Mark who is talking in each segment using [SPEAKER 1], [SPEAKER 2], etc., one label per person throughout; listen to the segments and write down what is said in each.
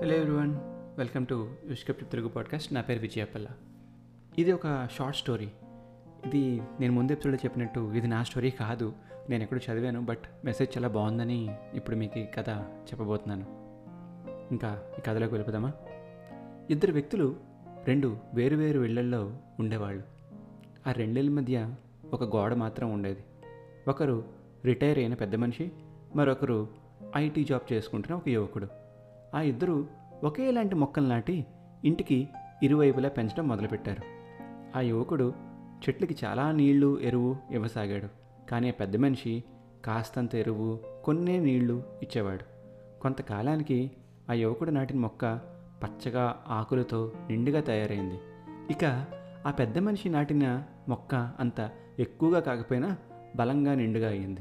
[SPEAKER 1] Hello everyone welcome to విష్కప్ Telugu podcast నా పేరు విజయపల్ల ఇది ఒక షార్ట్ స్టోరీ ఇది నేను ముందు ఎపిసోడ్లో చెప్పినట్టు ఇది నా స్టోరీ కాదు. నేను ఎక్కడో చదివాను బట్ మెసేజ్ చాలా బాగుందని ఇప్పుడు మీకు ఈ కథ చెప్పబోతున్నాను. ఇంకా ఈ కథలోకి వెళ్ళిపోదామా? ఇద్దరు వ్యక్తులు రెండు వేరువేరు ఇళ్ళల్లో ఉండేవాళ్ళు. ఆ రెండిళ్ళ మధ్య ఒక గోడ మాత్రం ఉండేది. ఒకరు రిటైర్ అయిన పెద్ద మనిషి మరొకరు ఐటీ జాబ్ చేసుకుంటున్న ఒక యువకుడు. ఆ ఇద్దరూ ఒకేలాంటి మొక్కలు నాటి ఇంటికి ఇరువైపులా పెంచడం మొదలుపెట్టారు. ఆ యువకుడు చెట్లకి చాలా నీళ్ళు ఎరువు ఇవ్వసాగాడు. కానీ ఆ పెద్ద మనిషి కాస్తంత ఎరువు కొన్నే నీళ్ళు ఇచ్చేవాడు. కొంతకాలానికి ఆ యువకుడు నాటిన మొక్క పచ్చగా ఆకులతో నిండుగా తయారైంది. ఇక ఆ పెద్ద మనిషి నాటిన మొక్క అంత ఎక్కువగా కాకపోయినా బలంగా నిండుగా అయింది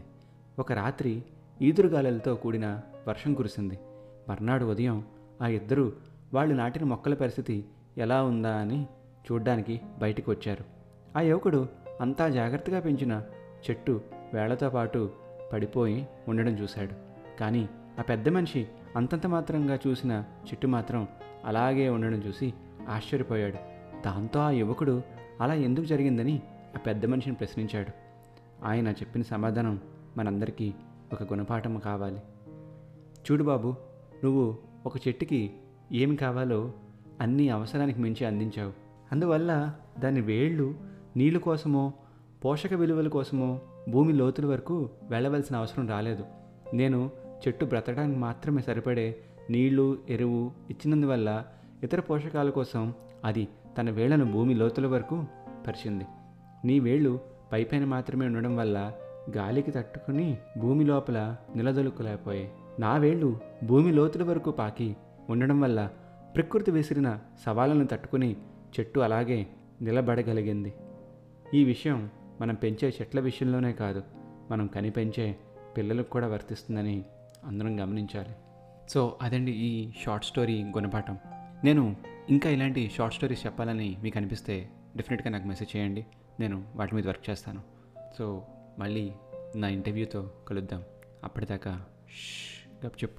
[SPEAKER 1] ఒక రాత్రి ఈదురుగాలులతో కూడిన వర్షం కురిసింది. మర్నాడు ఉదయం ఆ ఇద్దరూ వాళ్ళు నాటిన మొక్కల పరిస్థితి ఎలా ఉందా అని చూడ్డానికి బయటికి వచ్చారు. ఆ యువకుడు అంతా జాగ్రత్తగా పెంచిన చెట్టు వేళ్ళతో పాటు పడిపోయి ఉండడం చూశాడు. కానీ ఆ పెద్ద మనిషి అంతంత మాత్రంగా చూసిన చెట్టు మాత్రం అలాగే ఉండడం చూసి ఆశ్చర్యపోయాడు. దాంతో ఆ యువకుడు అలా ఎందుకు జరిగిందని ఆ పెద్ద మనిషిని ప్రశ్నించాడు. ఆయన చెప్పిన సమాధానం మనందరికీ ఒక గుణపాఠం కావాలి. చూడు బాబు నువ్వు ఒక చెట్టుకి ఏమి కావాలో అన్ని అవసరానికి మించి అందించావు. అందువల్ల దాని వేళ్ళు నీళ్ళు కోసమో పోషక విలువల కోసమో భూమి లోతుల వరకు వెళ్ళవలసిన అవసరం రాలేదు. నేను చెట్టు బ్రతకడానికి మాత్రమే సరిపడే నీళ్ళు ఎరువు ఇచ్చినందువల్ల ఇతర పోషకాల కోసం అది తన వేళ్ళను భూమి లోతుల వరకు పరిచింది. నీ వేళ్ళు పైపైన మాత్రమే ఉండడం వల్ల గాలికి తట్టుకుని భూమి లోపల నిలదొలుకులేకపోయాయి. నా వేళ్ళు భూమి లోతుల వరకు పాకి ఉండడం వల్ల ప్రకృతి విసిరిన సవాళ్ళను తట్టుకుని చెట్టు అలాగే నిలబడగలిగింది. ఈ విషయం మనం పెంచే చెట్ల విషయంలోనే కాదు మనం కనిపెంచే పిల్లలకు కూడా వర్తిస్తుందని అందరం గమనించాలి. సో అదండి ఈ షార్ట్ స్టోరీ గుణపాఠం. నేను ఇంకా ఇలాంటి షార్ట్ స్టోరీస్ చెప్పాలని మీకు అనిపిస్తే డెఫినెట్గా నాకు మెసేజ్ చేయండి. నేను వాటి మీద వర్క్ చేస్తాను. సో మళ్ళీ నా ఇంటర్వ్యూతో కలుద్దాం. అప్పటిదాకా Чап-чап.